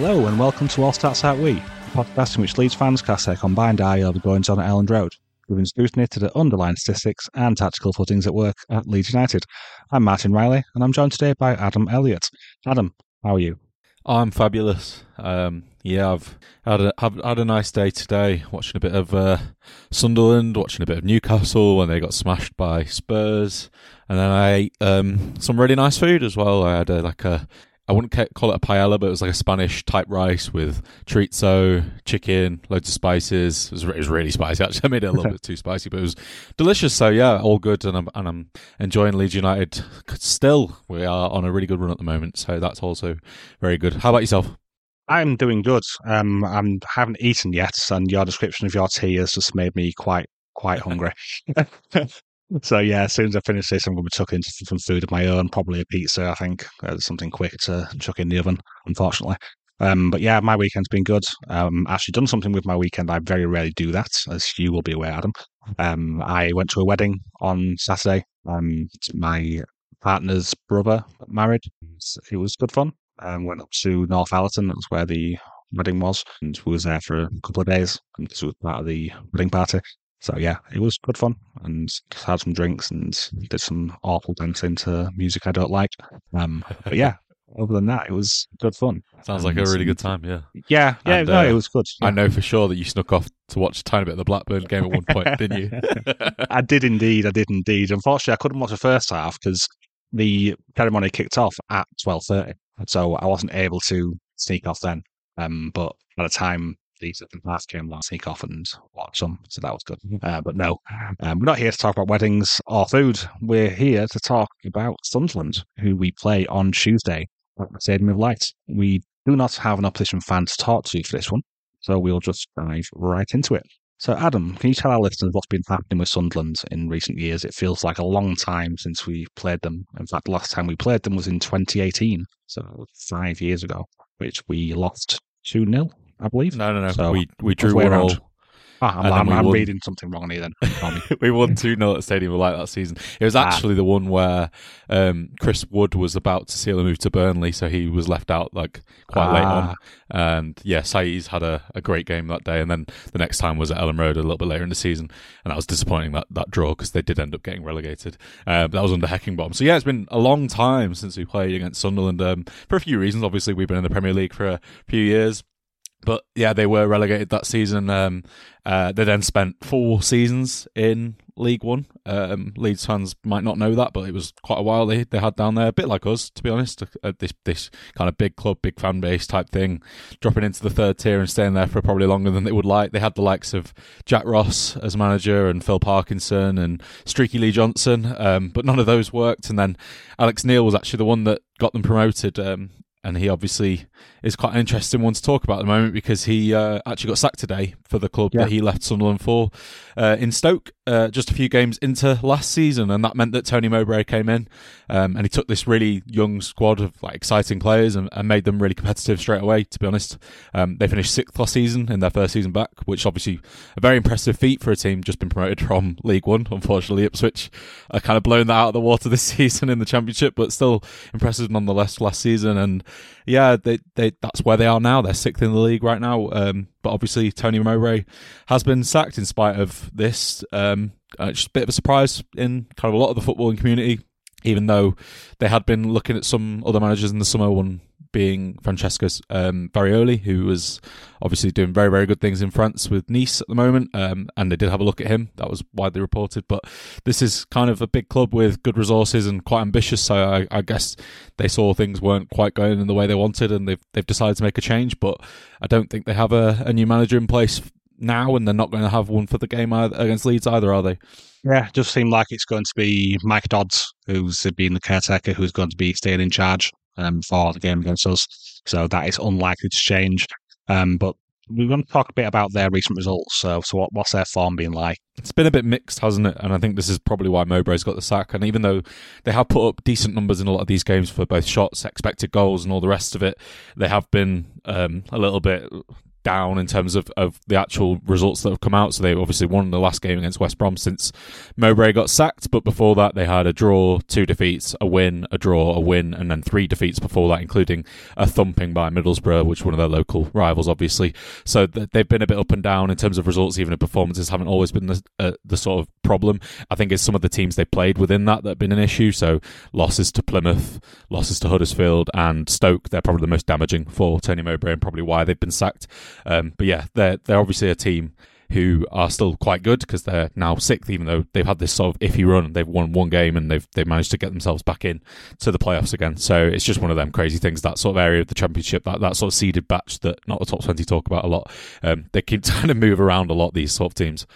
Hello and welcome to All Stats Out We, a podcast in which Leeds fans cast their combined eye over goings on at Elland Road, giving scrutiny to the underlying statistics and tactical footings at work at Leeds United. I'm Martin Riley and I'm joined today by Adam Elliott. Adam, how are you? I'm fabulous. Um, yeah, I've had a have had a nice day today. Watching a bit of uh, Sunderland, watching a bit of Newcastle when they got smashed by Spurs, and then I ate um, some really nice food as well. I had like a I wouldn't call it a paella, but it was like a Spanish type rice with chorizo, chicken, loads of spices. It was, it was really spicy. Actually, I made it a little bit too spicy, but it was delicious. So yeah, all good, and I'm and I'm enjoying Leeds United. Still, we are on a really good run at the moment, so that's also very good. How about yourself? I'm doing good. Um, I haven't eaten yet, and your description of your tea has just made me quite quite hungry. So yeah, as soon as I finish this, I'm going to be chucking some food of my own, probably a pizza. I think uh, something quick to chuck in the oven. Unfortunately, um, but yeah, my weekend's been good. Um, actually done something with my weekend. I very rarely do that, as you will be aware, Adam. Um, I went to a wedding on Saturday. Um, my partner's brother married. It was good fun. Um, went up to Northallerton. That was where the wedding was, and was there for a couple of days. And this was part of the wedding party. So yeah, it was good fun and just had some drinks and did some awful dancing to music I don't like. Um, but yeah, other than that, it was good fun. Sounds like a really good time. Yeah, yeah, yeah. And, no, uh, it was good. I know for sure that you snuck off to watch a tiny bit of the Blackburn game at one point, didn't you? I did indeed. I did indeed. Unfortunately, I couldn't watch the first half because the ceremony kicked off at twelve thirty, so I wasn't able to sneak off then. Um, but by the time the last came along, sneak off and watch them. so that was good. Uh, but no, um, we're not here to talk about weddings or food. We're here to talk about Sunderland, who we play on Tuesday at the Stadium of Light. We do not have an opposition fan to talk to for this one, so we'll just dive right into it. So, Adam, can you tell our listeners what's been happening with Sunderland in recent years? It feels like a long time since we played them. In fact, the last time we played them was in 2018, so five years ago, which we lost 2 0, I believe. no, no, no. So, we we drew one all. Ah, I'm, I'm, I'm won. reading something wrong here then. We won 2 0 at Stadium of Light that season. It was Ah. actually the one where um, Chris Wood was about to seal a move to Burnley, so he was left out like quite late on. Ah. And yeah, Saiz had a, a great game that day. And then the next time was at Elland Road a little bit later in the season. And that was disappointing, that, that draw, because they did end up getting relegated. Uh, but that was under Heckingbottom. So yeah, it's been a long time since we played against Sunderland um, for a few reasons. Obviously, we've been in the Premier League for a few years. But yeah, they were relegated that season. Um, uh, they then spent four seasons in League One. Um, Leeds fans might not know that, but it was quite a while they they had down there. A bit like us, to be honest. Uh, this this kind of big club, big fan base type thing, dropping into the third tier and staying there for probably longer than they would like. They had the likes of Jack Ross as manager and Phil Parkinson and Streaky Lee Johnson, um, but none of those worked. And then Alex Neil was actually the one that got them promoted. Um, and he obviously is quite an interesting one to talk about at the moment because he uh, actually got sacked today for the club yeah. that he left Sunderland for uh, in Stoke uh, just a few games into last season, and that meant that Tony Mowbray came in um, and he took this really young squad of like exciting players and, and made them really competitive straight away. To be honest, um, they finished sixth last season in their first season back, which obviously a very impressive feat for a team just been promoted from League One. Unfortunately, Ipswich are kind of blown that out of the water this season in the Championship, but still impressive nonetheless last season. And yeah, they, they that's where they are now. They're sixth in the league right now. Um, but obviously, Tony Mowbray has been sacked in spite of this. Um, uh, just a bit of a surprise in kind of a lot of the footballing community, even though they had been looking at some other managers in the summer. One being Francesco um, Farioli, who was obviously doing very, very good things in France with Nice at the moment. Um, and they did have a look at him. That was widely reported. But this is kind of a big club with good resources and quite ambitious. So I, I guess they saw things weren't quite going in the way they wanted and they've, they've decided to make a change. But I don't think they have a, a new manager in place now and they're not going to have one for the game against Leeds either, are they? Yeah, it just seemed like it's going to be Mike Dodds, who's been the caretaker, who's going to be staying in charge um, for the game against us. So that is unlikely to change. Um, but we're going to talk a bit about their recent results. So, so what, what's their form been like? It's been a bit mixed, hasn't it? And I think this is probably why Mowbray's got the sack. And even though they have put up decent numbers in a lot of these games for both shots, expected goals, and all the rest of it, they have been um, a little bit down in terms of, of the actual results that have come out. So they obviously won the last game against West Brom since Mowbray got sacked. But before that, they had a draw, two defeats, a win, a draw, a win, and then three defeats before that, including a thumping by Middlesbrough, which one of their local rivals, obviously. So they've been a bit up and down in terms of results, even if performances haven't always been the, uh, the sort of problem. I think it's some of the teams they played within that that have been an issue. So losses to Plymouth, losses to Huddersfield, and Stoke, they're probably the most damaging for Tony Mowbray and probably why they've been sacked. Um, but yeah, they're they're obviously a team who are still quite good because they're now sixth, even though they've had this sort of iffy run. They've won one game and they've they've managed to get themselves back in to the playoffs again. So it's just one of them crazy things. That sort of area of the championship, that that sort of seeded batch that not the top twenty talk about a lot. Um, they keep trying to move around a lot. These sort of teams.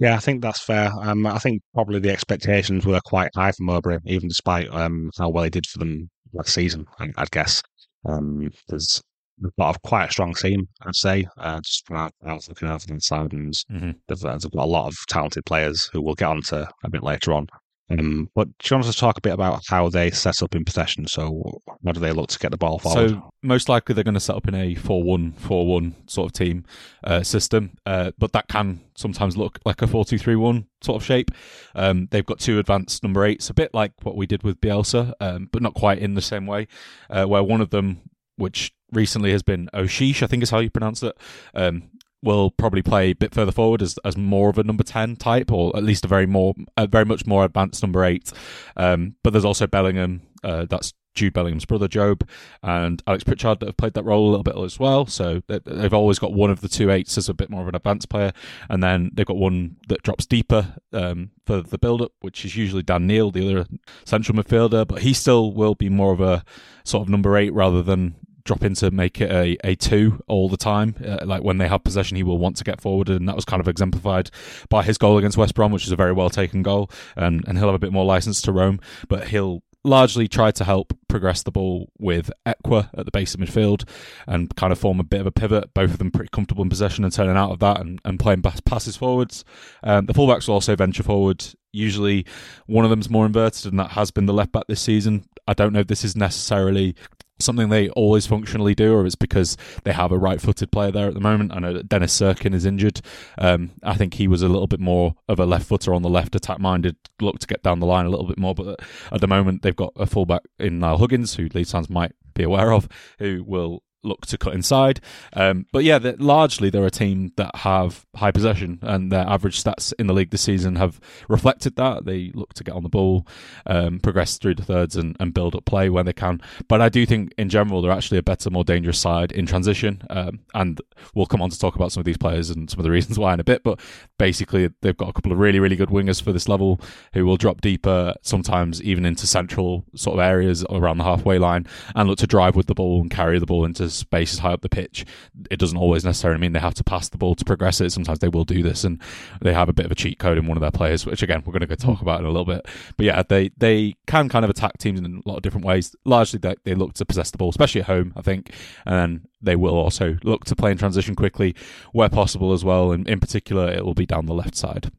Yeah, I think that's fair. Um, I think probably the expectations were quite high for Mowbray, even despite um, how well he did for them last season. I'd guess. Um, there's they've got quite a strong team, I'd say. Uh, just from I was looking over the side, and mm-hmm. they've, uh, they've, got a lot of talented players who we'll get onto a bit later on. Um, but do you want us to talk a bit about how they set up in possession? So, how do they look to get the ball forward? So, most likely they're going to set up in a 4 1 4 1 sort of team uh, system, uh, but that can sometimes look like a 4 2 3 1 sort of shape. Um, they've got two advanced number eights, a bit like what we did with Bielsa, um, but not quite in the same way, uh, where one of them which recently has been Aouchiche, I think is how you pronounce it. Um, will probably play a bit further forward as as more of a number ten type, or at least a very more, a very much more advanced number eight. Um, but there's also Bellingham. Uh, that's Jude Bellingham's brother Jobe and Alex Pritchard that have played that role a little bit as well. So they've always got one of the two eights as a bit more of an advanced player, and then they've got one that drops deeper um, for the build up, which is usually Dan Neil, the other central midfielder, but he still will be more of a sort of number eight rather than drop in to make it a, a two all the time. Uh, like when they have possession, he will want to get forward, and that was kind of exemplified by his goal against West Brom, which is a very well taken goal, and and he'll have a bit more license to roam, but he'll largely try to help progress the ball with Ekwah at the base of midfield and kind of form a bit of a pivot. Both of them pretty comfortable in possession and turning out of that and, and playing passes forwards. Um, the fullbacks will also venture forward. Usually, one of them's more inverted, and that has been the left back this season. I don't know if this is necessarily something they always functionally do, or it's because they have a right-footed player there at the moment. I know that Dennis Cirkin is injured. Um, I think he was a little bit more of a left footer on the left, attack-minded, look to get down the line a little bit more. But at the moment, they've got a fullback in Niall Huggins, who Leeds fans might be aware of, who will look to cut inside. Um, but yeah, largely they're a team that have high possession, and their average stats in the league this season have reflected that. They look to get on the ball, um, progress through the thirds, and, and, build up play when they can. But I do think in general they're actually a better, more dangerous side in transition. Um, and we'll come on to talk about some of these players and some of the reasons why in a bit. But basically, they've got a couple of really, really good wingers for this level who will drop deeper, sometimes even into central sort of areas around the halfway line, and look to drive with the ball and carry the ball into space is high up the pitch, it doesn't always necessarily mean they have to pass the ball to progress it. Sometimes they will do this, and they have a bit of a cheat code in one of their players, which again we're going to go talk hmm. about in a little bit. But yeah, they they can kind of attack teams in a lot of different ways. Largely, they, they look to possess the ball, especially at home, I think, and they will also look to play in transition quickly where possible as well. And in particular, it will be down the left side.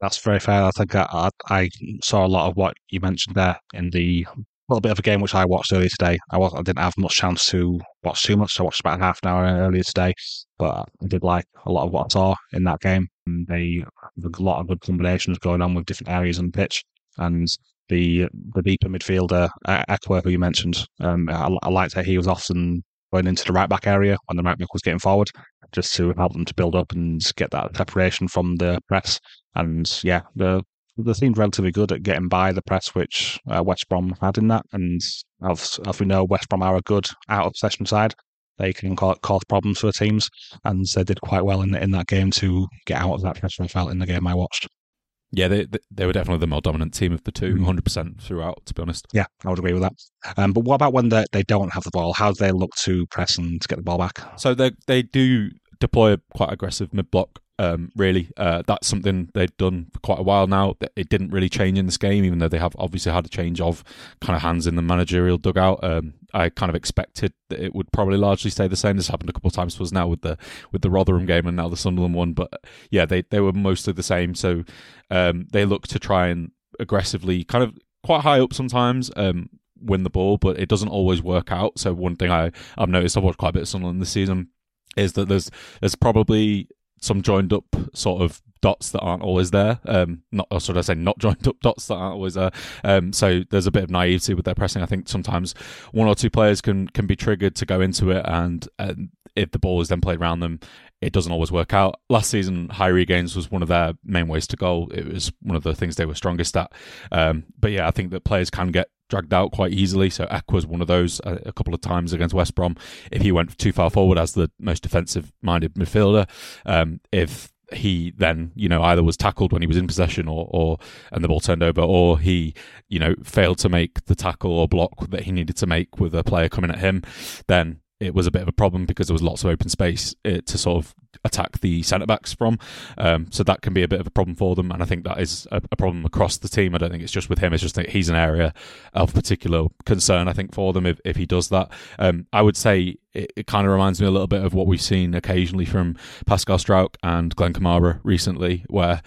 That's very fair. I think I, I, saw a lot of what you mentioned there in the little bit of a game which I watched earlier today. I was I didn't have much chance to watch too much. So I watched about half an hour earlier today, but I did like a lot of what I saw in that game. And they a lot of good combinations going on with different areas on the pitch, and the the deeper midfielder Ekwah, who you mentioned, um, I, I liked that he was often going into the right back area when the right back was getting forward, just to help them to build up and get that separation from the press. And yeah, the they seemed relatively good at getting by the press, which uh, West Brom had in that. And as, as we know, West Brom are a good out of possession side. They can cause problems for teams, and they did quite well in in that game to get out of that pressure. I felt in the game I watched. Yeah, they they were definitely the more dominant team of the two, mm-hmm. hundred percent throughout. To be honest, yeah, I would agree with that. Um, but what about when they they don't have the ball? How do they look to press and to get the ball back? So they they do deploy a quite aggressive mid block um, really, uh, that's something they've done for quite a while now. It didn't really change in this game, even though they have obviously had a change of kind of hands in the managerial dugout. Um, I kind of expected that it would probably largely stay the same. This happened a couple of times to us now with the with the Rotherham game and now the Sunderland one. But yeah, they they were mostly the same. So um, they look to try and aggressively, kind of quite high up sometimes. Um, win the ball, but it doesn't always work out. So one thing I, I've noticed, I've watched quite a bit of Sunderland this season, is that there's there's probably some joined up sort of dots that aren't always there. Um, not, or should I say, not joined up dots that aren't always there. Um, so there's a bit of naivety with their pressing. I think sometimes one or two players can can be triggered to go into it, and, if the ball is then played around them, it doesn't always work out. Last season, high regains was one of their main ways to goal. It was one of the things they were strongest at. Um, but yeah, I think that players can get dragged out quite easily. So Ekwah's one of those a, a, couple of times against West Brom. If he went too far forward as the most defensive minded midfielder, um, if he then you know either was tackled when he was in possession or or and the ball turned over or he you know failed to make the tackle or block that he needed to make with a player coming at him then it was a bit of a problem because there was lots of open space uh, to sort of attack the centre backs from. Um, so that can be a bit of a problem for them, and I think that is a, a, problem across the team. I don't think it's just with him; it's just that he's an area of particular concern. I think for them if, if he does that. Um, I would say it, it kind of reminds me a little bit of what we've seen occasionally from Pascal Struijk and Glenn Kamara recently, where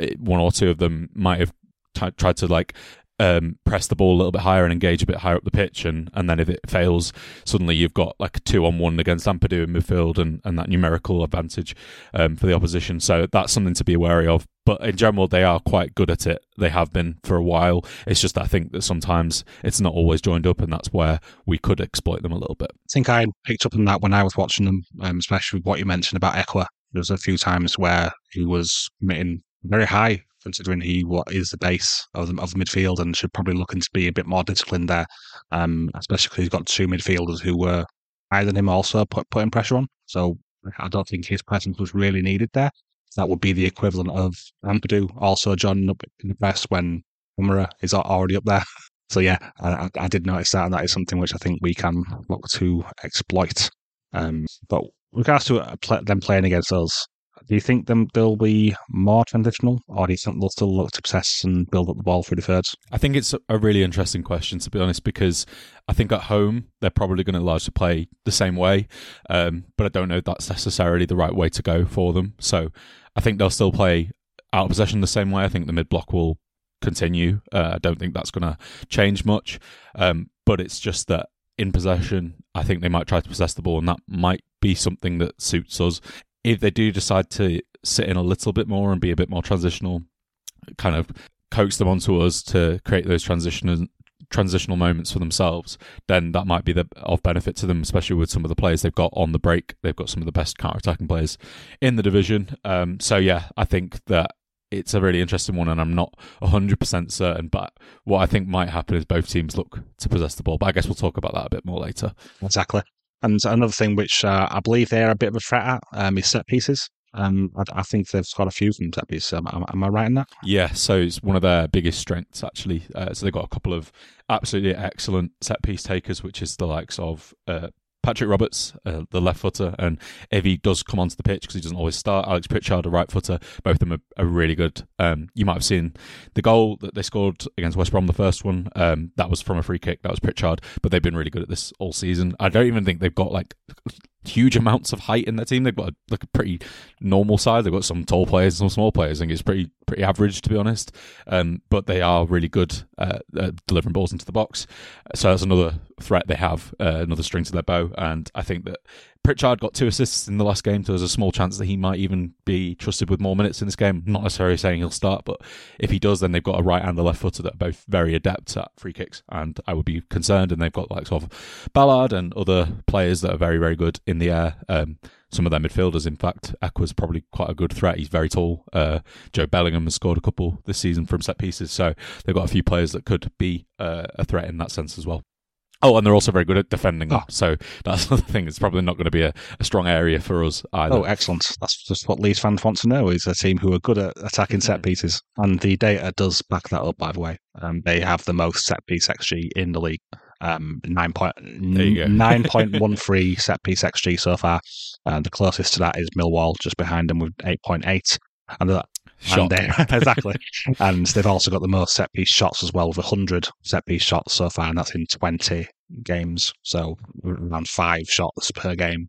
uh, one or two of them might have t- tried to like um, press the ball a little bit higher and engage a bit higher up the pitch, and, and then if it fails, suddenly you've got like a two on one against Ampadu in midfield and, and that numerical advantage um, for the opposition. So that's something to be wary of. But in general, they are quite good at it. They have been for a while. It's just I think that sometimes it's not always joined up, and that's where we could exploit them a little bit. I think I picked up on that when I was watching them, um, especially with what you mentioned about Ekwah. There was a few times where he was committing very high considering he what is the base of the, of the midfield and should probably looking to be a bit more disciplined there, um, especially because he's got two midfielders who were higher than him also put, putting pressure on. So I don't think his presence was really needed there. That would be the equivalent of Ampadu also joining up in the press when Umara is already up there. So yeah, I, I, did notice that, and that is something which I think we can look to exploit. Um, but regards to uh, them playing against us, do you think them they'll be more transitional, or do you think they'll still look to possess and build up the ball through the thirds? I think it's a really interesting question to be honest, because I think at home they're probably going to largely play the same way, um, but I don't know that's necessarily the right way to go for them. So I think they'll still play out of possession the same way. I think the mid block will continue. Uh, I don't think that's going to change much, um, but it's just that in possession, I think they might try to possess the ball, and that might be something that suits us if they do decide to sit in a little bit more and be a bit more transitional, kind of coax them onto us to create those transition transitional moments for themselves, then that might be the, of benefit to them, especially with some of the players they've got on the break. They've got some of the best counter attacking players in the division. Um, so yeah, I think that it's a really interesting one, and I'm not 100% certain. But what I think might happen is both teams look to possess the ball. But I guess we'll talk about that a bit more later. Exactly. And another thing which uh, I believe they're a bit of a threat at um, is set pieces. Um, I, I, think they've got a few from set pieces. Am, am, I right in that? Yeah, so it's one of their biggest strengths, actually. Uh, so they've got a couple of absolutely excellent set piece takers, which is the likes of uh, Patrick Roberts, uh, the left footer, and he does come onto the pitch because he doesn't always start, Alex Pritchard, a right footer, both of them are, are really good. Um, you might have seen the goal that they scored against West Brom, the first one. Um, that was from a free kick. That was Pritchard, but they've been really good at this all season. I don't even think they've got like huge amounts of height in their team. They've got a, like a pretty normal size. They've got some tall players, and some small players. I think it's pretty pretty average to be honest. Um, but they are really good at, at, delivering balls into the box. So that's another threat they have, uh, another string to their bow. And I think that Pritchard got two assists in the last game, so there's a small chance that he might even be trusted with more minutes in this game. Not necessarily saying he'll start, but if he does, then they've got a right and a left footer that are both very adept at free kicks, and I would be concerned. And they've got like sort of Ballard and other players that are very, very good in the air. Um, some of their midfielders, in fact, Ekwah's probably quite a good threat. He's very tall. Uh, Jobe Bellingham has scored a couple this season from set pieces, so they've got a few players that could be uh, a threat in that sense as well. Oh, and they're also very good at defending. Oh. So that's the thing. It's probably not going to be a, a, strong area for us either. Oh, excellent. That's just what Leeds fans want to know is a team who are good at attacking set pieces. And the data does back that up, by the way. Um, they have the most set piece XG in the league. Um, 9 point, 9.13 set piece XG so far. And the closest to that is Millwall, just behind them with 8.8. And that and they, exactly. and they've also got the most set piece shots as well, with 100 set piece shots so far, and that's in 20 games. So around five shots per game.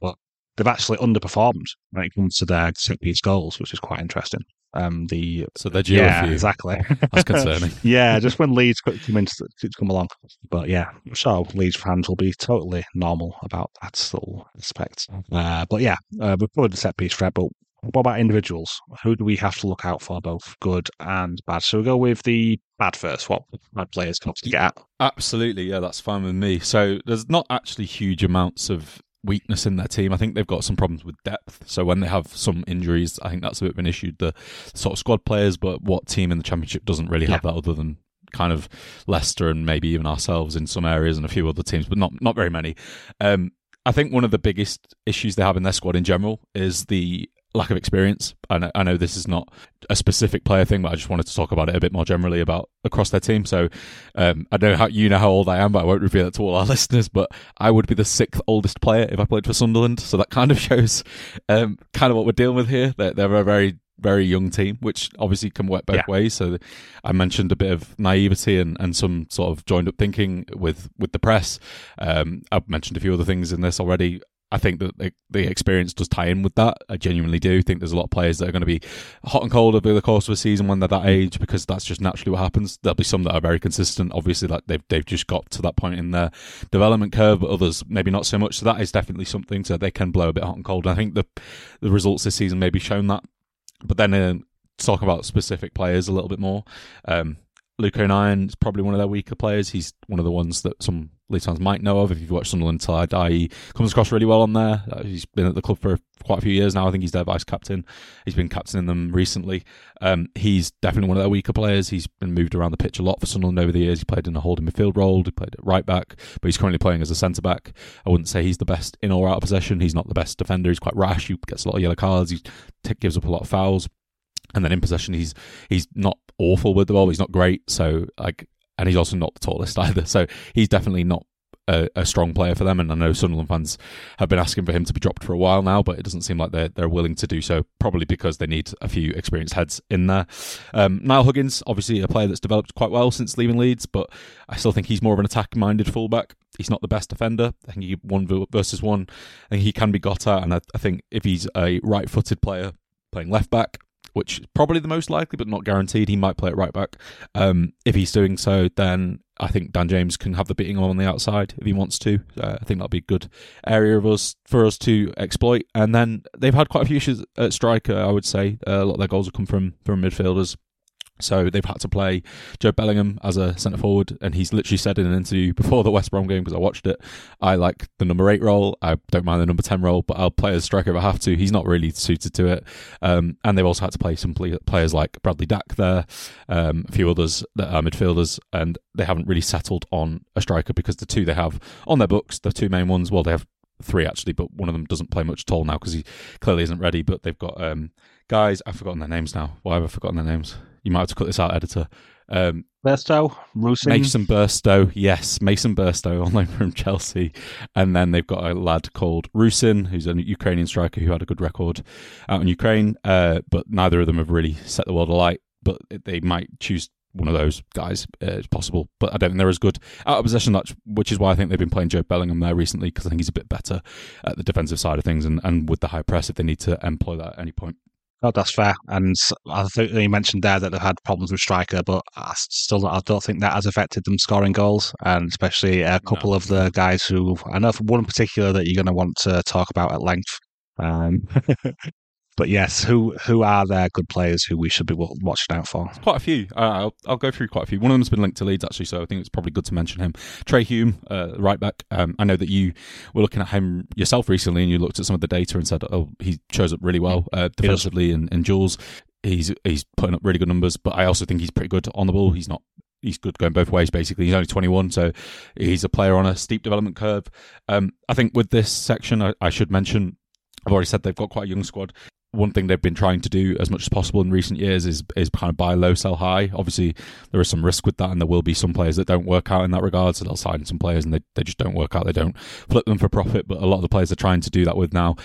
But they've actually underperformed when it comes to their set piece goals, which is quite interesting. Um, the so they're due yeah, exactly. That's concerning. yeah, just when Leeds come in to, to come along, but yeah, so Leeds fans will be totally normal about that little aspect. Uh, but yeah, uh, we've covered the set piece threat, but what about individuals? Who do we have to look out for, both good and bad? So we go with the bad first. What bad players can to get at? Absolutely, yeah, that's fine with me. So there's not actually huge amounts of weakness in their team. I think they've got some problems with depth. So when they have some injuries, I think that's a bit of an issue. The sort of squad players, but what team in the championship doesn't really have yeah. that other than kind of Leicester and maybe even ourselves in some areas and a few other teams, but not not very many. Um, I think one of the biggest issues they have in their squad in general is the lack of experience. I know, I know this is not a specific player thing, but I just wanted to talk about it a bit more generally about across their team. So um, I know how you know how old I am, but I won't reveal it to all our listeners. But I would be the sixth oldest player if I played for Sunderland, so that kind of shows um, kind of what we're dealing with here. They're, they're a very very young team, which obviously can work both yeah. ways. So I mentioned a bit of naivety and, and some sort of joined up thinking with, with the press. Um, I've mentioned a few other things in this already. I think that the, experience does tie in with that. I genuinely do think there's a lot of players that are going to be hot and cold over the course of a season when they're that age because that's just naturally what happens. There'll be some that are very consistent. Obviously, like they've they've just got to that point in their development curve, but others maybe not so much. So that is definitely something so they can blow a bit hot and cold. And I think the the results this season maybe shown that. But then uh, talk about specific players a little bit more. Um, Luke O'Nien is probably one of their weaker players. He's one of the ones that some Leeds fans might know of. If you've watched Sunderland Till I Die, he comes across really well on there. Uh, he's been at the club for quite a few years now. I think he's their vice captain. He's been captaining them recently. Um, he's definitely one of their weaker players. He's been moved around the pitch a lot for Sunderland over the years. He played in a holding midfield role. He played at right back, but he's currently playing as a centre back. I wouldn't say he's the best in or out of possession. He's not the best defender. He's quite rash. He gets a lot of yellow cards. He gives up a lot of fouls. And then in possession, he's he's not awful with the ball. He's not great. So like, and he's also not the tallest either. So he's definitely not a, a, strong player for them. And I know Sunderland fans have been asking for him to be dropped for a while now, but it doesn't seem like they're they're willing to do so. Probably because they need a few experienced heads in there. Um, Niall Huggins, obviously a player that's developed quite well since leaving Leeds, but I still think he's more of an attack-minded fullback. He's not the best defender. I think he one versus one. Think he can be got at, and I, I think if he's a right-footed player playing left back, which is probably the most likely, but not guaranteed. He might play it right back. Um, if he's doing so, then I think Dan James can have the beating on the outside if he wants to. Uh, I think that'll be a good area of us for us to exploit. And then they've had quite a few issues at striker. I would say uh, a lot of their goals have come from from midfielders. So they've had to play Jobe Bellingham as a centre forward, and he's literally said in an interview before the West Brom game because I watched it, I like the number eight role. I don't mind the number ten role, but I'll play as striker if I have to. He's not really suited to it. Um, and they've also had to play some players like Bradley Dack there, um, a few others that are midfielders, and they haven't really settled on a striker because the two they have on their books, the two main ones, well, they have three actually, but one of them doesn't play much at all now because he clearly isn't ready. But they've got um, guys, I've forgotten their names now. Why have I forgotten their names? You might have to cut this out, editor. Um, Burstow. Mason Burstow, yes, Mason Burstow on loan from Chelsea, and then they've got a lad called Rusyn, who's a Ukrainian striker who had a good record out in Ukraine, uh, but neither of them have really set the world alight. But they might choose one of those guys. Uh, it's possible, but I don't think they're as good out of possession. Which is why I think they've been playing Joe Bellingham there recently because I think he's a bit better at the defensive side of things and, and with the high press if they need to employ that at any point. Oh, that's fair. And I think you mentioned there that they've had problems with striker, but I still I don't think that has affected them scoring goals, and especially a couple no. of the guys who I know one in particular that you're going to want to talk about at length. Um, but yes, who who are there good players who we should be watching out for? Quite a few. Uh, I'll, I'll go through quite a few. One of them's been linked to Leeds actually, so I think it's probably good to mention him. Trai Hume, uh, right back. Um, I know that you were looking at him yourself recently, and you looked at some of the data and said, "Oh, he shows up really well uh, defensively in, in duels. He's he's putting up really good numbers, but I also think he's pretty good on the ball. He's not he's good going both ways. Basically, he's only 21, so he's a player on a steep development curve. Um, I think with this section, I, I, should mention. I've already said they've got quite a young squad one thing they've been trying to do as much as possible in recent years is is kind of buy low, sell high. Obviously, there is some risk with that, and there will be some players that don't work out in that regard. So they'll sign some players and they, they just don't work out. They don't flip them for profit. But a lot of the players they're trying to do that with now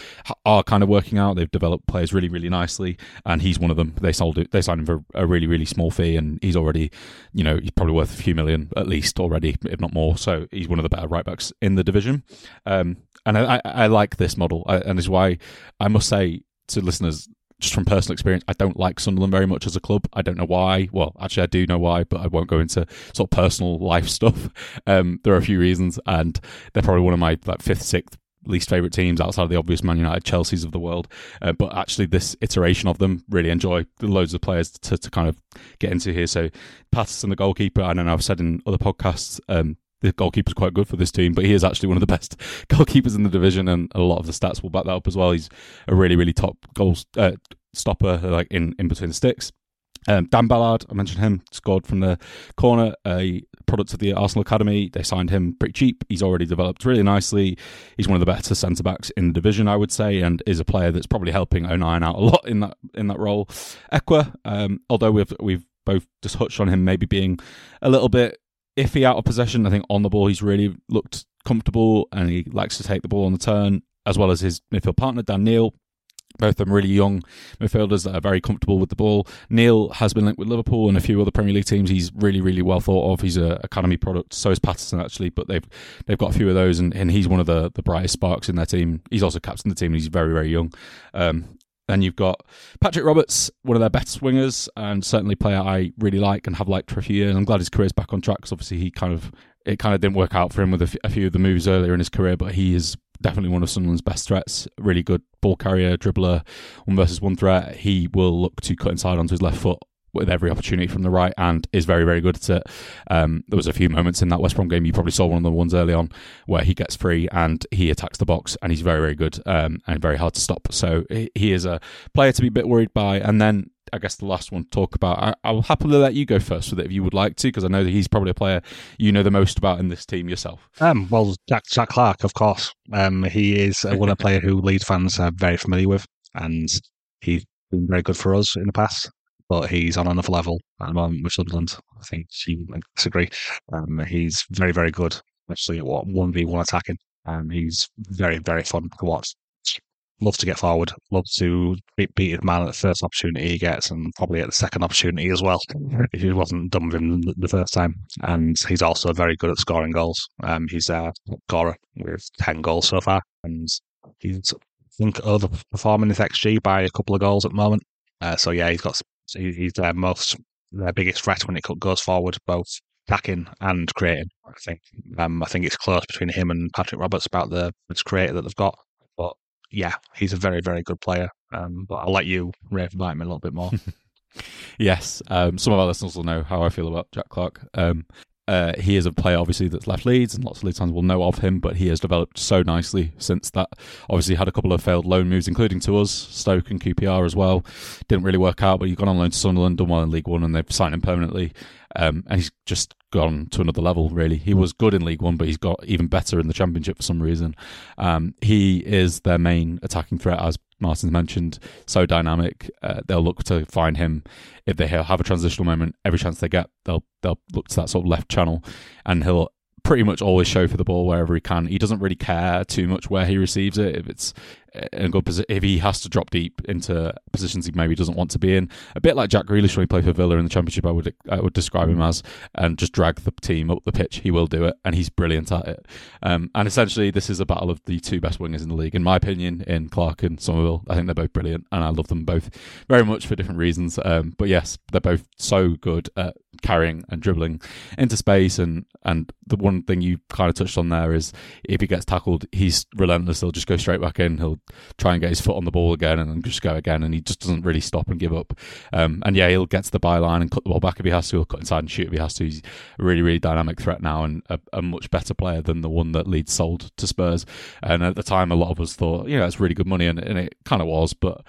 are kind of working out. They've developed players really, really nicely, and he's one of them. They sold it. They signed him for a really, really small fee, and he's already, you know, he's probably worth a few million at least already, if not more. So he's one of the better right backs in the division. Um, and I, I, I, like this model, I, and is why I must say to listeners just from personal experience, I don't like Sunderland very much as a club. I don't know why. Well, actually, I do know why, but I won't go into sort of personal life stuff. Um, there are a few reasons, and they're probably one of my like fifth, sixth least favorite teams outside of the obvious Man United, Chelsea's of the world. Uh, but actually, this iteration of them really enjoy loads of players to, to kind of get into here. So, Patterson, the goalkeeper, I don't know, I've said in other podcasts, um, the goalkeeper's quite good for this team, but he is actually one of the best goalkeepers in the division, and a lot of the stats will back that up as well. He's a really, really top goal uh, stopper, like in, in between the sticks. Um, Dan Ballard, I mentioned him, scored from the corner, a product of the Arsenal Academy. They signed him pretty cheap. He's already developed really nicely. He's one of the better centre backs in the division, I would say, and is a player that's probably helping O'Nien out a lot in that in that role. Ekwah, um, although we've we've both just touched on him maybe being a little bit iffy out of possession. I think on the ball he's really looked comfortable and he likes to take the ball on the turn, as well as his midfield partner Dan Neil. Both of them really young midfielders that are very comfortable with the ball. Neil has been linked with Liverpool and a few other Premier League teams. He's really, really well thought of. He's a academy product. So is Patterson actually, but they've they've got a few of those, and, and he's one of the, the brightest sparks in their team. He's also captain the team. and He's very, very young. Um, then you've got Patrick Roberts, one of their best swingers, and certainly player I really like and have liked for a few years. I'm glad his career's back on track because obviously he kind of it kind of didn't work out for him with a, f- a few of the moves earlier in his career, but he is definitely one of Sunderland's best threats. Really good ball carrier, dribbler, one versus one threat. He will look to cut inside onto his left foot with every opportunity from the right and is very, very good at it. Um, there was a few moments in that West Brom game, you probably saw one of the ones early on where he gets free and he attacks the box and he's very, very good um, and very hard to stop. So he is a player to be a bit worried by. And then I guess the last one to talk about, I, will happily let you go first with it if you would like to, because I know that he's probably a player you know the most about in this team yourself. Um, well, Jack, Jack Clarke, of course. Um, he is one of the player who Leeds fans are very familiar with, and he's been very good for us in the past but he's on another level at the moment with Sunderland. I think she would disagree. Um, he's very, very good, especially at what one v one attacking. Um, he's very, very fun to watch. Loves to get forward. Loves to beat, beat his man at the first opportunity he gets, and probably at the second opportunity as well. If he wasn't done with him the first time, and he's also very good at scoring goals. Um, he's a scorer with ten goals so far, and he's I think overperforming his XG by a couple of goals at the moment. Uh, so yeah, he's got he's their most their biggest threat when it goes forward, both attacking and creating. I think um, I think it's close between him and Patrick Roberts about the its creator that they've got. But yeah, he's a very very good player. Um, but I'll let you rave about him a little bit more. yes, um, some of our listeners will know how I feel about Jack Clarke. Uh, he is a player, obviously, that's left Leeds, and lots of Leeds fans will know of him. But he has developed so nicely since that. Obviously, had a couple of failed loan moves, including to us, Stoke and QPR as well. Didn't really work out, but he's gone on loan to Sunderland, done well in League One, and they've signed him permanently. Um, and he's just gone to another level. Really, he was good in League One, but he's got even better in the Championship for some reason. Um, he is their main attacking threat, as Martin's mentioned. So dynamic, uh, they'll look to find him if they have a transitional moment. Every chance they get, they'll they'll look to that sort of left channel, and he'll pretty much always show for the ball wherever he can. He doesn't really care too much where he receives it. If it's in good position, if he has to drop deep into positions he maybe doesn't want to be in, a bit like Jack Grealish when he played for Villa in the Championship, I would I would describe him as, and just drag the team up the pitch. He will do it, and he's brilliant at it. Um, and essentially, this is a battle of the two best wingers in the league, in my opinion, in Clarke and Summerville. I think they're both brilliant, and I love them both very much for different reasons. Um, but yes, they're both so good at carrying and dribbling into space. And, and the one thing you kind of touched on there is if he gets tackled, he's relentless. He'll just go straight back in. He'll try and get his foot on the ball again and just go again. And he just doesn't really stop and give up. Um, and yeah, he'll get to the byline and cut the ball back if he has to. He'll cut inside and shoot if he has to. He's a really, really dynamic threat now and a, a much better player than the one that Leeds sold to Spurs. And at the time, a lot of us thought, you know, it's really good money. And, and it kind of was. But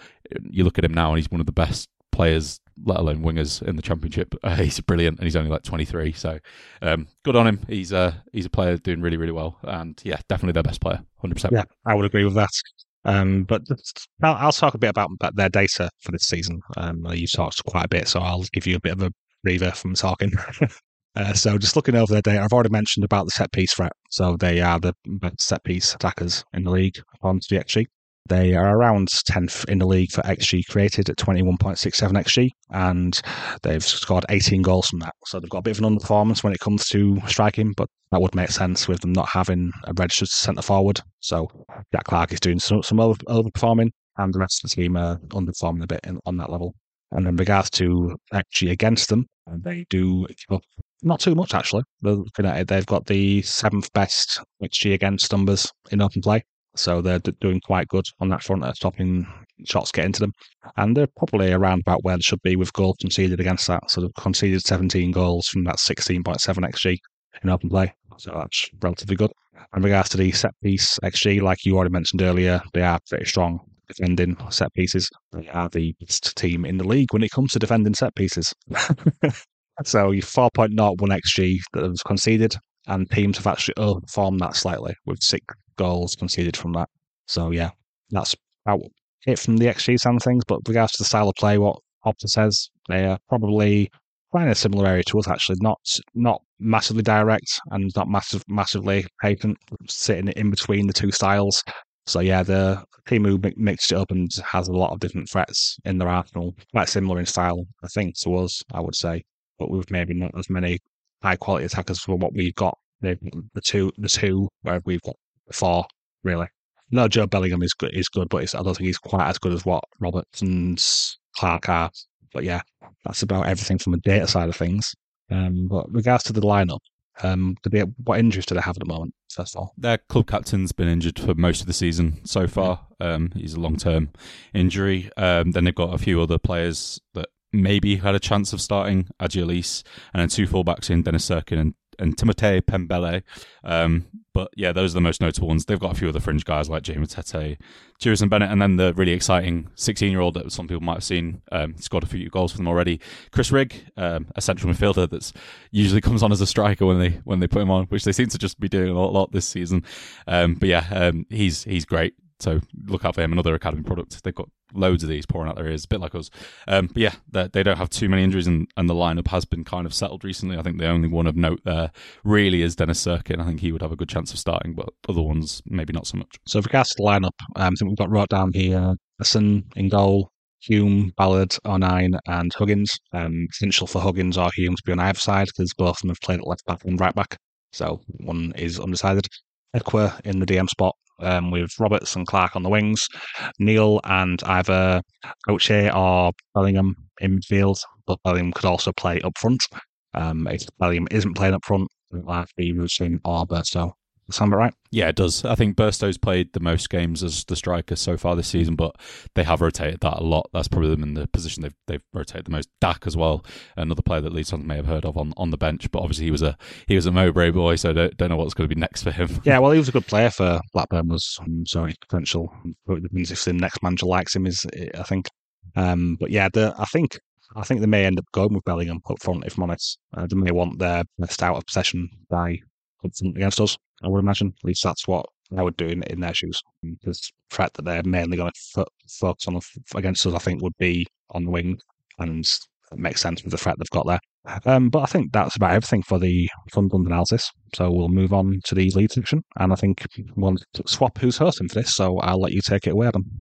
you look at him now and he's one of the best players let alone wingers in the championship. Uh, he's brilliant, and he's only like 23. So um, good on him. He's a he's a player doing really really well, and yeah, definitely their best player, 100. percent Yeah, I would agree with that. Um, but I'll, I'll, talk a bit about, about their data for this season. Um, you've talked quite a bit, so I'll give you a bit of a breather from talking. uh, so just looking over their data, I've already mentioned about the set piece threat. So they are the set piece attackers in the league according to the XG. They are around 10th in the league for XG created at 21.67 XG, and they've scored 18 goals from that. So they've got a bit of an underperformance when it comes to striking, but that would make sense with them not having a registered centre forward. So Jack Clarke is doing some, some over, overperforming, and the rest of the team are underperforming a bit in, on that level. And in regards to XG against them, they do give up not too much actually. They've got the seventh best XG against numbers in open play. So they're doing quite good on that front at stopping shots getting to them. And they're probably around about where they should be with goals conceded against that. So they've conceded 17 goals from that 16.7 XG in open play. So that's relatively good. In regards to the set piece XG, like you already mentioned earlier, they are pretty strong defending set pieces. They are the best team in the league when it comes to defending set pieces. so your 4.01 XG that was conceded, and teams have actually overperformed that slightly with six goals conceded from that. So yeah, that's about it from the XG side of things. But with regards to the style of play, what Opta says, they are probably in a similar area to us actually. Not not massively direct and not massive massively patent, sitting in between the two styles. So yeah, the team who mixed it up and has a lot of different threats in their arsenal, quite similar in style, I think, to us, I would say. But with maybe not as many high quality attackers for what we've got. The, the two, the two where we've got four, really. No, Jobe Bellingham is good. Is good, but I don't think he's quite as good as what Roberts and Clarke are. But yeah, that's about everything from the data side of things. Um, but regards to the lineup, um, be, what injuries do they have at the moment? First of all, their club captain's been injured for most of the season so far. Um, he's a long term injury. Um, then they've got a few other players that maybe had a chance of starting Aji Alese, and then two fullbacks in Dennis Cirkin and and Timothée Pembele. Um, but yeah, those are the most notable ones. They've got a few other fringe guys like Jamie Tete, and Bennette, and then the really exciting 16 year old that some people might have seen. Um, scored a few goals for them already. Chris Rigg, um, a central midfielder that's usually comes on as a striker when they when they put him on, which they seem to just be doing a lot, lot this season. Um, but yeah, um, he's he's great. So look out for him. Another academy product. They've got loads of these pouring out their ears, a bit like us. Um, but yeah, they don't have too many injuries, and, and the lineup has been kind of settled recently. I think the only one of note there really is Dennis Cirkin. I think he would have a good chance of starting, but other ones maybe not so much. So, with regards to the lineup, um, I think we've got wrote down here Hassan in goal, Hume, Ballard, O'Nien, and Huggins. Um, essential for Huggins or Hume to be on either side because both of them have played at left back and right back. So one is undecided. Ekwah in the DM spot um, with Roberts and Clarke on the wings, Neil and either Goche or Bellingham in midfield, but Bellingham could also play up front. Um, if Bellingham isn't playing up front, it to be Rusyn or Burstow sound about right? Yeah, it does. I think Burstow's played the most games as the striker so far this season, but they have rotated that a lot. That's probably them in the position they've they've rotated the most. Dack as well, another player that Leeds may have heard of on, on the bench, but obviously he was a he was a Mowbray boy, so don't, don't know what's going to be next for him. Yeah, well, he was a good player for Blackburn, was um, so his potential. It depends if the next manager likes him. Is I think, um, but yeah, the I think I think they may end up going with Bellingham up front, if I'm honest. Uh, they may want their best out of possession front against us, I would imagine. At least that's what I would do in, in their shoes. The threat that they're mainly going to focus on against us, I think, would be on the wing, and it makes sense with the threat they've got there. Um, but I think that's about everything for the Sunderland analysis. So we'll move on to the lead section, and I think we'll swap who's hosting for this. So I'll let you take it away, Adam.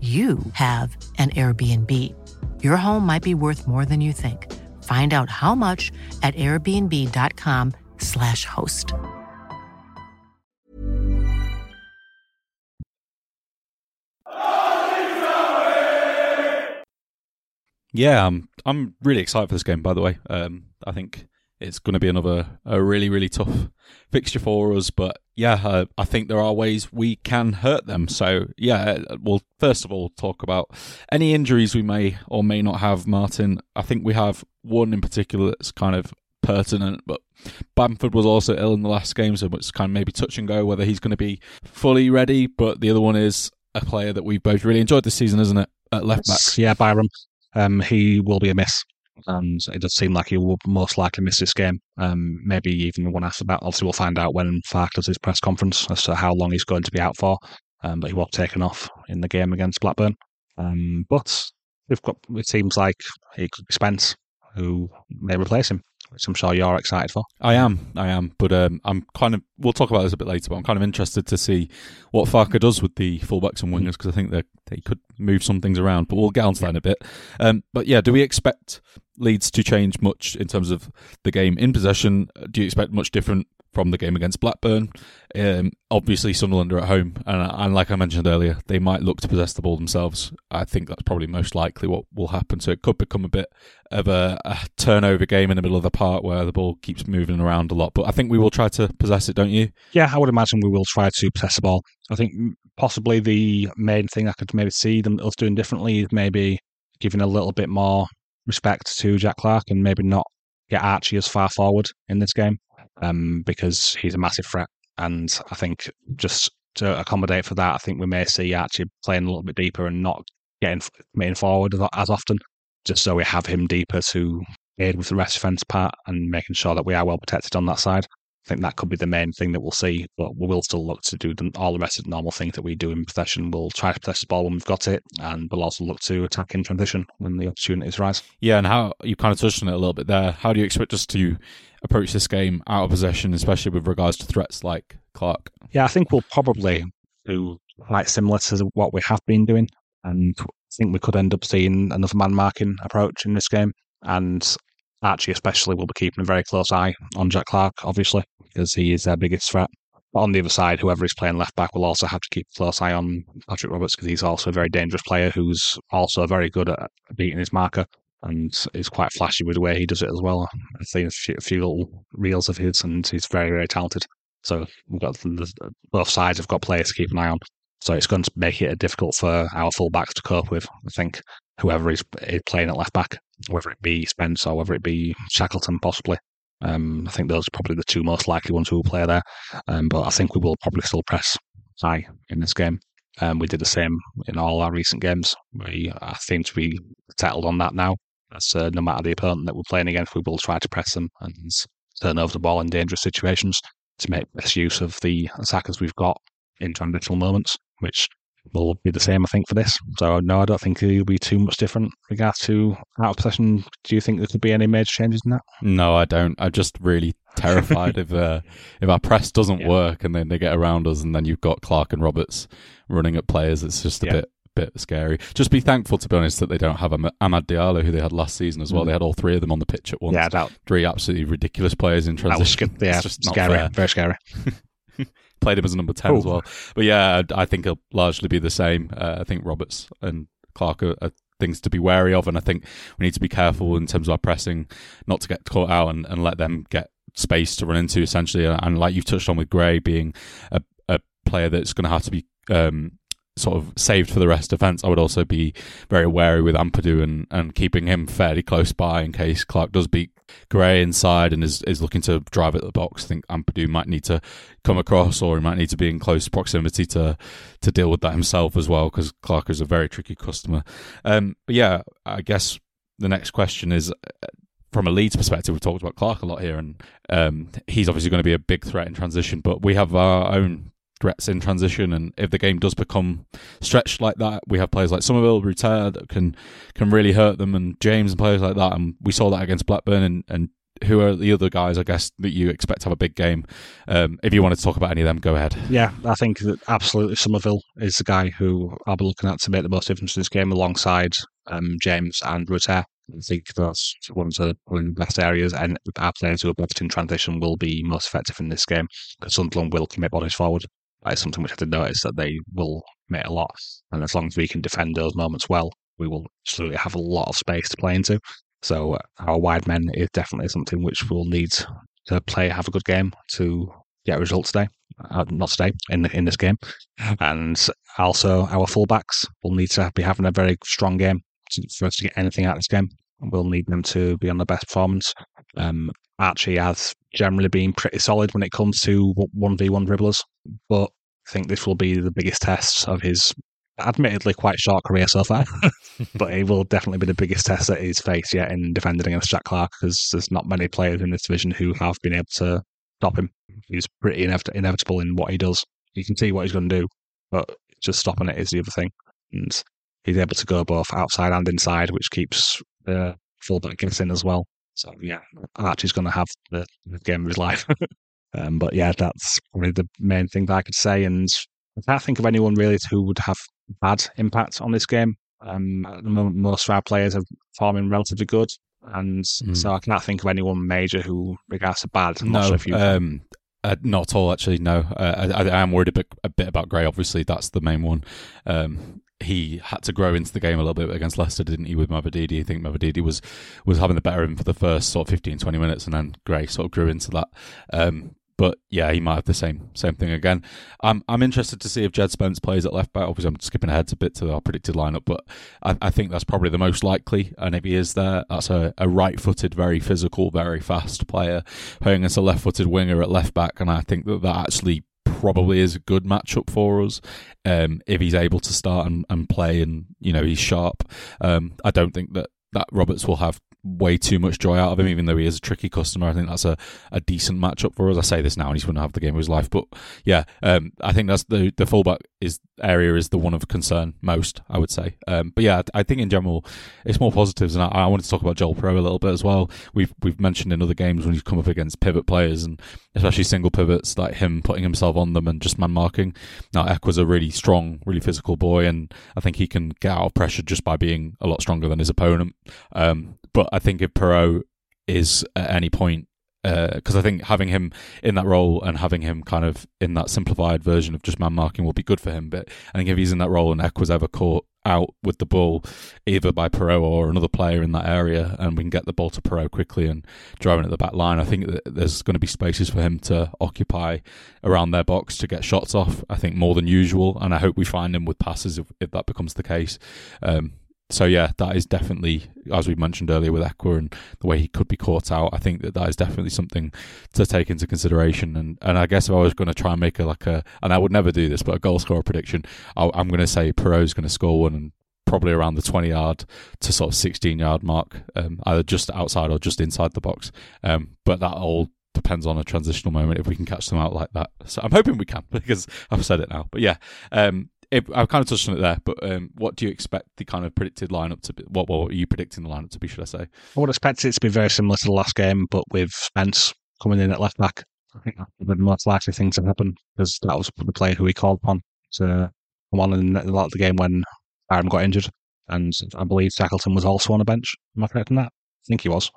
you have an Airbnb. Your home might be worth more than you think. Find out how much at airbnb.com/slash host. Yeah, I'm I'm really excited for this game. By the way, um, I think it's going to be another a really really tough fixture for us. But yeah, uh, I think there are ways we can hurt them. So yeah, we'll first of all talk about any injuries we may or may not have. Martin, I think we have one in particular that's kind of pertinent, but Bamford was also ill in the last game, so it's kind of maybe touch and go whether he's going to be fully ready. But the other one is a player that we've both really enjoyed this season, isn't it? At left back, yeah, Byram. Um, he will be a miss and it does seem like he will most likely miss this game. Um, maybe even the one after that. Obviously, we'll find out when Farke does his press conference as to how long he's going to be out for. Um, but he was taken off in the game against Blackburn. Um, but we've got. It seems like it could be Spence who may replace him which I'm sure you're excited for. I am, I am, but um, I'm kind of. We'll talk about this a bit later, but I'm kind of interested to see what Farke does with the fullbacks and wingers because I think that they could move some things around. But we'll get onto that in a bit. Um, but yeah, do we expect Leeds to change much in terms of the game in possession? Do you expect much different from the game against Blackburn. Um, obviously, Sunderland are at home, and, and, like I mentioned earlier, they might look to possess the ball themselves. I think that's probably most likely what will happen. So it could become a bit of a, a turnover game in the middle of the park where the ball keeps moving around a lot. But I think we will try to possess it, don't you? Yeah, I would imagine we will try to possess the ball. I think possibly the main thing I could maybe see them us doing differently is maybe giving a little bit more respect to Jack Clarke and maybe not get Archie as far forward in this game um, because he's a massive threat. And I think just to accommodate for that, I think we may see Archie playing a little bit deeper and not getting main forward as often, just so we have him deeper to aid with the rest defence part and making sure that we are well protected on that side. I think that could be the main thing that we'll see, but we will still look to do all the rest of the normal things that we do in possession. We'll try to possess the ball when we've got it, and we'll also look to attack in transition when the opportunities rise. Yeah, and how you kind of touched on it a little bit there. How do you expect us to approach this game out of possession, especially with regards to threats like Clarke? Yeah, I think we'll probably do quite similar to what we have been doing, and I think we could end up seeing another man marking approach in this game. And Archie, especially, will be keeping a very close eye on Jack Clarke, obviously, because he is their biggest threat. But on the other side, whoever is playing left back will also have to keep a close eye on Patrick Roberts because he's also a very dangerous player who's also very good at beating his marker and is quite flashy with the way he does it as well. I've seen a few, little reels of his, and he's very, very talented. So we've got both sides have got players to keep an eye on. So it's going to make it difficult for our fullbacks to cope with. I think whoever is playing at left back, whether it be Spence or whether it be Shackleton, possibly. Um, I think those are probably the two most likely ones who will play there. Um, but I think we will probably still press high in this game. Um, we did the same in all our recent games. We I seem to be settled on that now. That's uh, no matter the opponent that we're playing against, we will try to press them and turn over the ball in dangerous situations to make best use of the attackers we've got in transitional moments, which will be the same, I think, for this. So no, I don't think it'll be too much different regards to out of possession. Do you think there could be any major changes in that? No, I don't. I'm just really terrified if uh, if our press doesn't yeah. work and then they get around us, and then you've got Clarke and Roberts running at players. It's just a yeah. bit bit scary. Just be thankful, to be honest, that they don't have Amad Diallo, who they had last season as well. Mm. They had all three of them on the pitch at once. Yeah, that, three absolutely ridiculous players in transition. That was, yeah, just scary, very scary. Played him as a number ten Ooh. as well. But yeah, I think it'll largely be the same. Uh, I think Roberts and Clarke are, are things to be wary of. And I think we need to be careful in terms of our pressing, not to get caught out and, and let them get space to run into essentially. And like you've touched on with Gray being a, a player that's going to have to be um, sort of saved for the rest of the defence, I would also be very wary with Ampadu and, and keeping him fairly close by in case Clarke does beat Gray inside and is, is looking to drive at the box. I think Ampadu might need to come across or he might need to be in close proximity to to deal with that himself as well because Clarke is a very tricky customer. Um, but yeah, I guess the next question is uh, from a Leeds perspective, we've talked about Clarke a lot here, and um, he's obviously going to be a big threat in transition. But we have our own threats in transition. And if the game does become stretched like that, we have players like Summerville, Rutter that can can really hurt them, and James and players like that. And we saw that against Blackburn. And, and who are the other guys? I guess that you expect to have a big game. Um, if you want to talk about any of them, go ahead. Yeah, I think that absolutely Summerville is the guy who I'll be looking at to make the most difference in this game, alongside um, James and Rutter. I think that's one of the, one of the best areas, and our players who are best in transition will be most effective in this game because Sunderland will commit bodies forward. That is something which I did notice that they will make a lot. And as long as we can defend those moments well, we will absolutely have a lot of space to play into. So uh, our wide men is definitely something which we'll need to play, have a good game to get a result today. Uh, not today in in this game, and also our fullbacks will need to be having a very strong game for us to get anything out of this game. We'll need them to be on the best performance. Um, Archie has generally been pretty solid when it comes to 1v1 dribblers, but I think this will be the biggest test of his admittedly quite short career so far, but it will definitely be the biggest test that he's faced yet in defending against Jack Clarke because there's not many players in this division who have been able to stop him. He's pretty inevit- inevitable in what he does. You can see what he's going to do, but just stopping it is the other thing. And he's able to go both outside and inside, which keeps the fullback guessing as well. So yeah, Archie's going to have the, the, game of his life. um, but yeah, that's probably the main thing that I could say. And I can't think of anyone really who would have bad impact on this game. Um, at the moment, most of our players are performing relatively good, and mm. so I cannot think of anyone major who regards to bad. I'm no, sure um, uh, not at all. Actually, no. Uh, I, I, am worried a bit, a bit about Gray. Obviously, that's the main one. Um, he had to grow into the game a little bit against Leicester, didn't he, with Mavididi? I think Mavididi was was having the better of him for the first sort of 15, 20 minutes, and then Gray sort of grew into that. Um, but yeah, he might have the same same thing again. I'm I'm interested to see if Jed Spence plays at left back. Obviously, I'm skipping ahead a bit to our predicted lineup, but I, I think that's probably the most likely. And if he is there, that's a, a right-footed, very physical, very fast player playing as a left-footed winger at left back, and I think that that actually probably is a good matchup for us um, if he's able to start and, and play and you know he's sharp. Um, I don't think that that Roberts will have way too much joy out of him, even though he is a tricky customer. I think that's a, a decent matchup for us. I say this now, and he's going to have the game of his life. But yeah, um, I think that's the the fullback is area is the one of concern most. I would say. Um, but yeah, I think in general it's more positives, and I, I wanted to talk about Joel Piroe a little bit as well. We've we've mentioned in other games when he's come up against pivot players and especially single pivots like him putting himself on them and just man marking. Now Ekwah's a really strong, really physical boy, and I think he can get out of pressure just by being a lot stronger than his opponent. Um, but I think if Piroe is at any point because uh, I think having him in that role and having him kind of in that simplified version of just man marking will be good for him. But I think if he's in that role and Ekwah's ever caught out with the ball, either by Piroe or another player in that area, and we can get the ball to Piroe quickly and driving at the back line, I think that there's going to be spaces for him to occupy around their box to get shots off. I think more than usual, and I hope we find him with passes if, if that becomes the case. Um, so yeah, that is definitely, as we mentioned earlier with Ekwah and the way he could be caught out. I think that that is definitely something to take into consideration. And and I guess if I was going to try and make a like a, and I would never do this, but a goal scorer prediction, I, am going to say Piroe's going to score one and probably around the 20 yard to sort of 16 yard mark, um, either just outside or just inside the box. Um, but that all depends on a transitional moment if we can catch them out like that. So I'm hoping we can because I've said it now. But yeah, um, if, I've kind of touched on it there, but um, what do you expect the kind of predicted lineup to be? What, what are you predicting the lineup to be? Should I say? I would expect it to be very similar to the last game, but with Spence coming in at left back. I think that's the most likely thing to happen because that was the player who he called upon to come on in a lot of the game when Byram got injured, and I believe Shackleton was also on a bench. Am I correct in that? I think he was.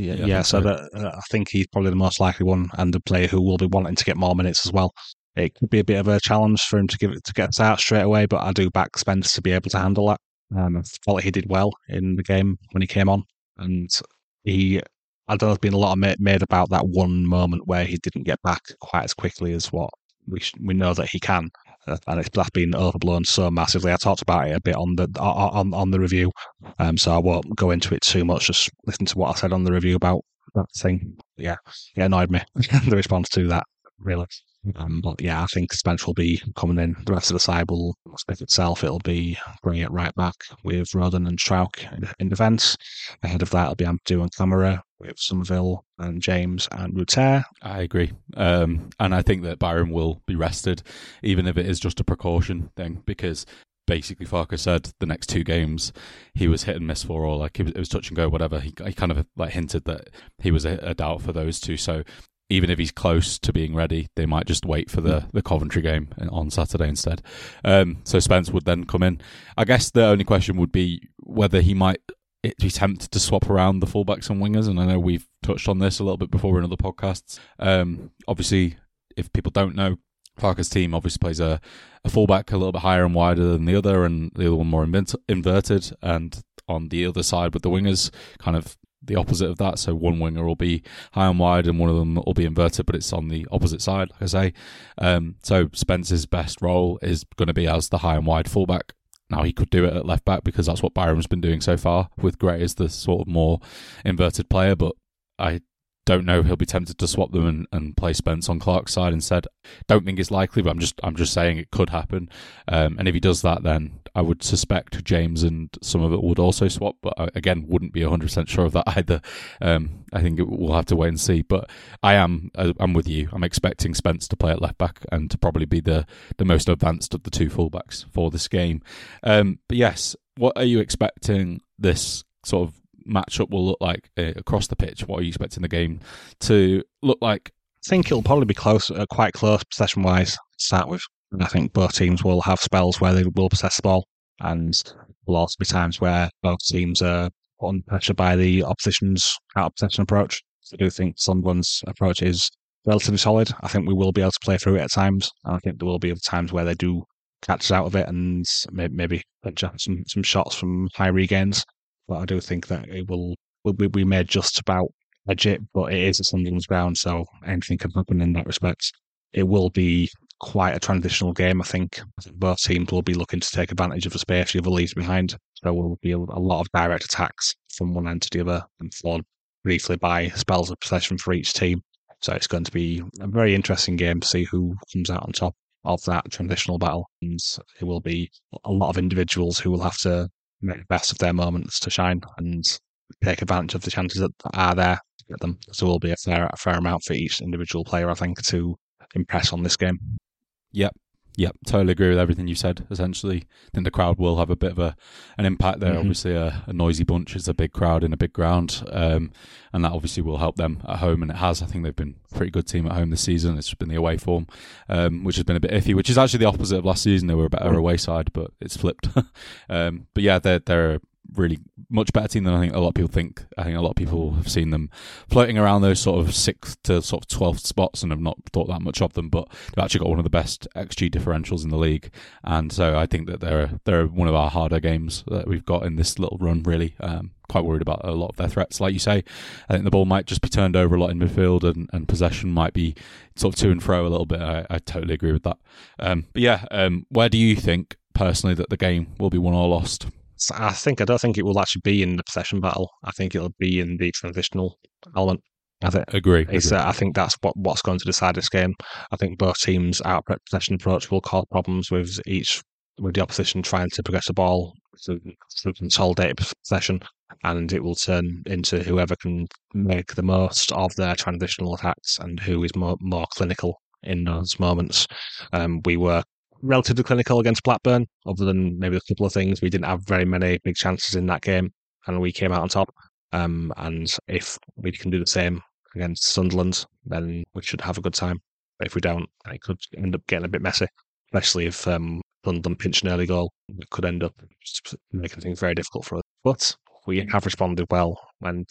yeah, yeah, yeah so, so. That, uh, I think he's probably the most likely one, and the player who will be wanting to get more minutes as well it could be a bit of a challenge for him to give it to get us out straight away. But I do back Spence to be able to handle that. Um, I felt he did well in the game when he came on, and he. I don't know there's been a lot of made about that one moment where he didn't get back quite as quickly as what we sh- we know that he can, uh, and it's that's been overblown so massively. I talked about it a bit on the on on the review, um, so I won't go into it too much. Just listen to what I said on the review about that thing. Yeah, it annoyed me the response to that really. Um, but yeah, I think Spence will be coming in. The rest of the side will split itself. It'll be bringing it right back with Rodon and Struijk in defence. Ahead of that, it'll be Ampadu and Kamara with Summerville and James and Rutter. I agree. Um, and I think that Byram will be rested, even if it is just a precaution thing, because basically Farke said the next two games he was hit and miss for, or like it was, it was touch and go, whatever. He, he kind of like hinted that he was a, a doubt for those two. So even if he's close to being ready, they might just wait for the, the Coventry game on Saturday instead. Um, so Spence would then come in. I guess the only question would be whether he might be tempted to swap around the fullbacks and wingers. And I know we've touched on this a little bit before in other podcasts. Um, obviously, if people don't know, Farke's team obviously plays a, a fullback a little bit higher and wider than the other, and the other one more inverted. And on the other side with the wingers, kind of the opposite of that. So one winger will be high and wide, and one of them will be inverted, but it's on the opposite side, like I say. Um, so Spence's best role is going to be as the high and wide fullback. Now he could do it at left back because that's what Byram's been doing so far with Gray as the sort of more inverted player. But I don't know he'll be tempted to swap them and, and play Spence on Clarke's side instead. Don't think it's likely, but I'm just I'm just saying it could happen. Um, and if he does that, then I would suspect James and Summerville would also swap. But I, again, wouldn't be 100 percent sure of that either. Um, I think we'll have to wait and see. But I am uh, I'm with you. I'm expecting Spence to play at left back and to probably be the the most advanced of the two fullbacks for this game. Um, but yes, what are you expecting this sort of matchup will look like uh, across the pitch? What are you expecting the game to look like? I think it'll probably be close, uh, quite close possession wise to start with. And I think both teams will have spells where they will possess the ball, and will also be times where both teams are put under pressure by the opposition's out of possession approach. So I do think Sunderland's approach is relatively solid. I think we will be able to play through it at times, and I think there will be times where they do catch us out of it and maybe some some shots from high regains but I do think that it will we, we may just about edge it, but it is a Sunderland's ground, so anything can happen in that respect. It will be quite a transitional game, I think. Both teams will be looking to take advantage of the space the other leaves behind. So will be a, lot of direct attacks from one end to the other and followed briefly by spells of possession for each team. So it's going to be a very interesting game to see who comes out on top of that transitional battle. And it will be a lot of individuals who will have to make the best of their moments to shine and take advantage of the chances that are there to get them. So will be a fair, a fair amount for each individual player, I think, to impress on this game. Yep, Yep, totally agree with everything you said. Essentially, I think the crowd will have a bit of a an impact there. Mm-hmm. Obviously, a, a, noisy bunch is a big crowd in a big ground, um, and that obviously will help them at home. And it has. I think they've been a pretty good team at home this season. It's been the away form, um, which has been a bit iffy. Which is actually the opposite of last season. They were a better away side, but it's flipped. um, but yeah, they're they're really much better team than I think a lot of people think. I think a lot of people have seen them floating around those sort of sixth to sort of twelfth spots and have not thought that much of them. But they've actually got one of the best xG differentials in the league, and so I think that they're they're one of our harder games that we've got in this little run. Really, um, quite worried about a lot of their threats. Like you say, I think the ball might just be turned over a lot in midfield, and, and possession might be sort of to and fro a little bit. I, I totally agree with that. Um, but yeah, um, where do you think personally that the game will be won or lost? I think I don't think it will actually be in the possession battle. I think it'll be in the transitional element. I think agree. It's, agree. Uh, I think that's what what's going to decide this game. I think both teams' out possession approach will cause problems with each with the opposition trying to progress the ball through, through consolidated possession, and it will turn into whoever can make the most of their transitional attacks and who is more more clinical in those moments. Um, we were relatively clinical against Blackburn, other than maybe a couple of things. We didn't have very many big chances in that game, and we came out on top. Um, and if we can do the same against Sunderland, then we should have a good time. But if we don't, it could end up getting a bit messy, especially if um, London pinch an early goal. It could end up making things very difficult for us. But we have responded well when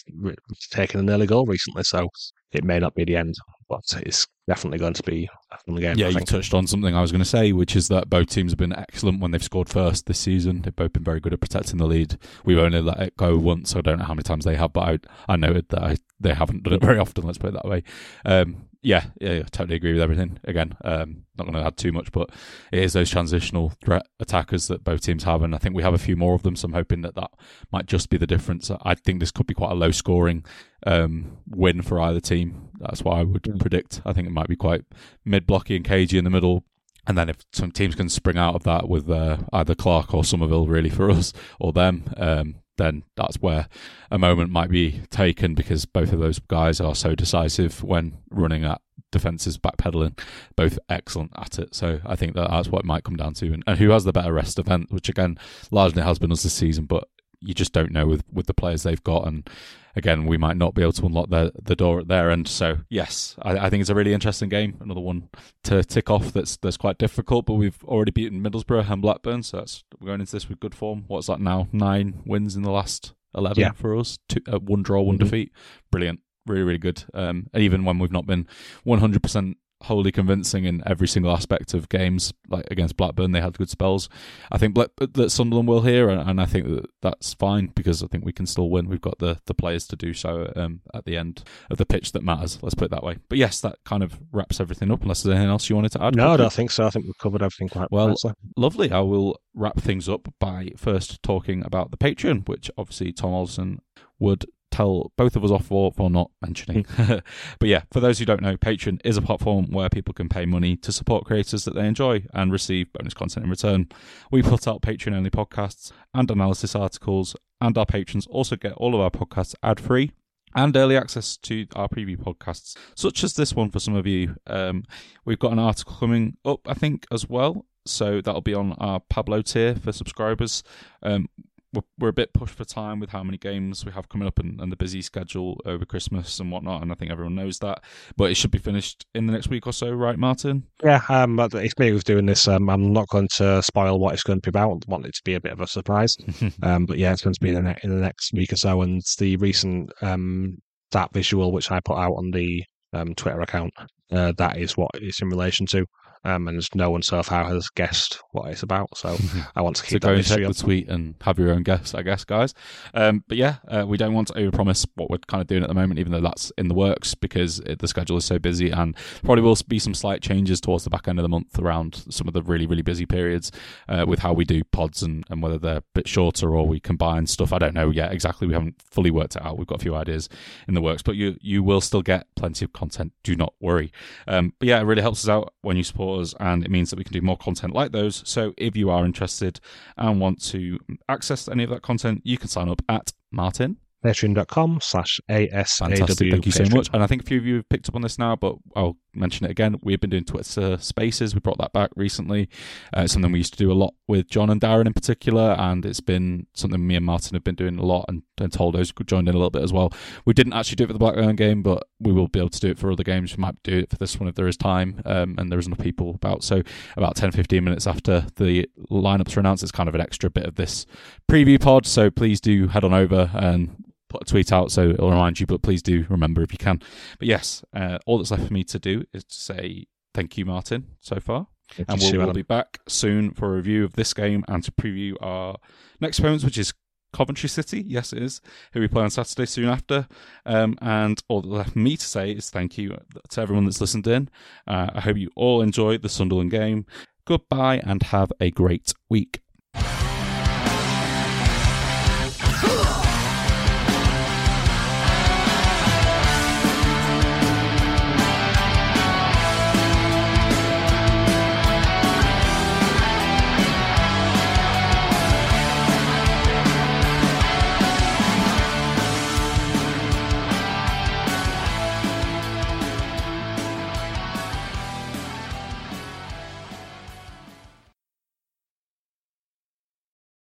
taking an early goal recently, so it may not be the end, but it's definitely going to be a fun game. Yeah, you touched on something I was going to say, which is that both teams have been excellent when they've scored first this season. They've both been very good at protecting the lead. We've only let it go once, so I don't know how many times they have, but I, I noted that I, they haven't done it very often, let's put it that way. Um, yeah, yeah, yeah, totally agree with everything. Again, um, not going to add too much, but it is those transitional threat attackers that both teams have, and I think we have a few more of them. So I'm hoping that that might just be the difference. I think this could be quite a low scoring um, win for either team. That's what I would mm. predict. I think it might be quite mid blocky and cagey in the middle. And then if some teams can spring out of that with uh, either Clarke or Summerville, really for us or them, um, then that's where a moment might be taken because both of those guys are so decisive when running at defenses backpedaling, both excellent at it. So I think that that's what it might come down to. And, and who has the better rest event, which again largely has been us this season, but you just don't know with, with the players they've got. And again, we might not be able to unlock the the door at their end. So yes, I, I, think it's a really interesting game. Another one to tick off that's that's quite difficult. But we've already beaten Middlesbrough and Blackburn, so that's we're going into this with good form. What's that now? Nine wins in the last eleven yeah. for us. Two, uh, one draw, one mm-hmm. defeat. Brilliant. Really, really good. Um, even when we've not been 100% wholly convincing in every single aspect of games. Like against Blackburn, they had good spells. I think Black, that Sunderland will here, and, I think that that's fine because I think we can still win. We've got the the players to do so um, at the end of the pitch that matters. Let's put it that way. But yes, that kind of wraps everything up. Unless there's anything else you wanted to add? No, quickly. I don't think so. I think we've covered everything quite well. Nicely. Lovely. I will wrap things up by first talking about the Patreon, which obviously Tom Olsen would tell both of us off for, for not mentioning. but yeah, for those who don't know, Patreon is a platform where people can pay money to support creators that they enjoy and receive bonus content in return. We put out Patreon only podcasts and analysis articles, and our patrons also get all of our podcasts ad free and early access to our preview podcasts, such as this one for some of you. Um, we've got an article coming up, I think, as well. So that'll be on our Pablo tier for subscribers. Um, we're, we're a bit pushed for time with how many games we have coming up and, and, the busy schedule over Christmas and whatnot, and I think everyone knows that. But it should be finished in the next week or so, right, Martin? Yeah, um, it's me who's doing this. Um, I'm not going to spoil what it's going to be about. I want it to be a bit of a surprise. um, but yeah, it's going to be in the, ne- in the next week or so. And the recent um, that visual which I put out on the um, Twitter account, uh, that is what it's in relation to um, and no one so far has guessed what it's about. So I want to keep so go and check the tweet and have your own guess, I guess, guys. Um, but yeah, uh, we don't want to overpromise what we're kind of doing at the moment, even though that's in the works because it, the schedule is so busy, and probably will be some slight changes towards the back end of the month around some of the really really busy periods uh, with how we do pods and, and whether they're a bit shorter or we combine stuff. I don't know yet exactly. We haven't fully worked it out. We've got a few ideas in the works, but you you will still get plenty of content. Do not worry. Um, but yeah, it really helps us out when you support us, and it means that we can do more content like those. So if you are interested and want to access any of that content, you can sign up at Martin patreon.com slash ASAW. Fantastic. Thank you so much. And I think a few of you have picked up on this now, but I'll mention it again. We've been doing Twitter Spaces. We brought that back recently. Uh, it's something we used to do a lot with John and Darren in particular, and it's been something me and Martin have been doing a lot and, and told those who joined in a little bit as well. We didn't actually do it for the Black Blackburn game, but we will be able to do it for other games. We might do it for this one if there is time um, and there is enough people about. So about 10, 15 minutes after the lineups are announced, it's kind of an extra bit of this preview pod. So please do head on over and put a tweet out so it'll remind you, but please do remember if you can. But yes, uh, all that's left for me to do is to say thank you, Martin, so far. Thank and we'll, we'll be back soon for a review of this game and to preview our next opponents, which is Coventry City. Yes, it is. Who we play on Saturday soon after. Um, and all that left me to say is thank you to everyone that's listened in. Uh, I hope you all enjoyed the Sunderland game. Goodbye and have a great week.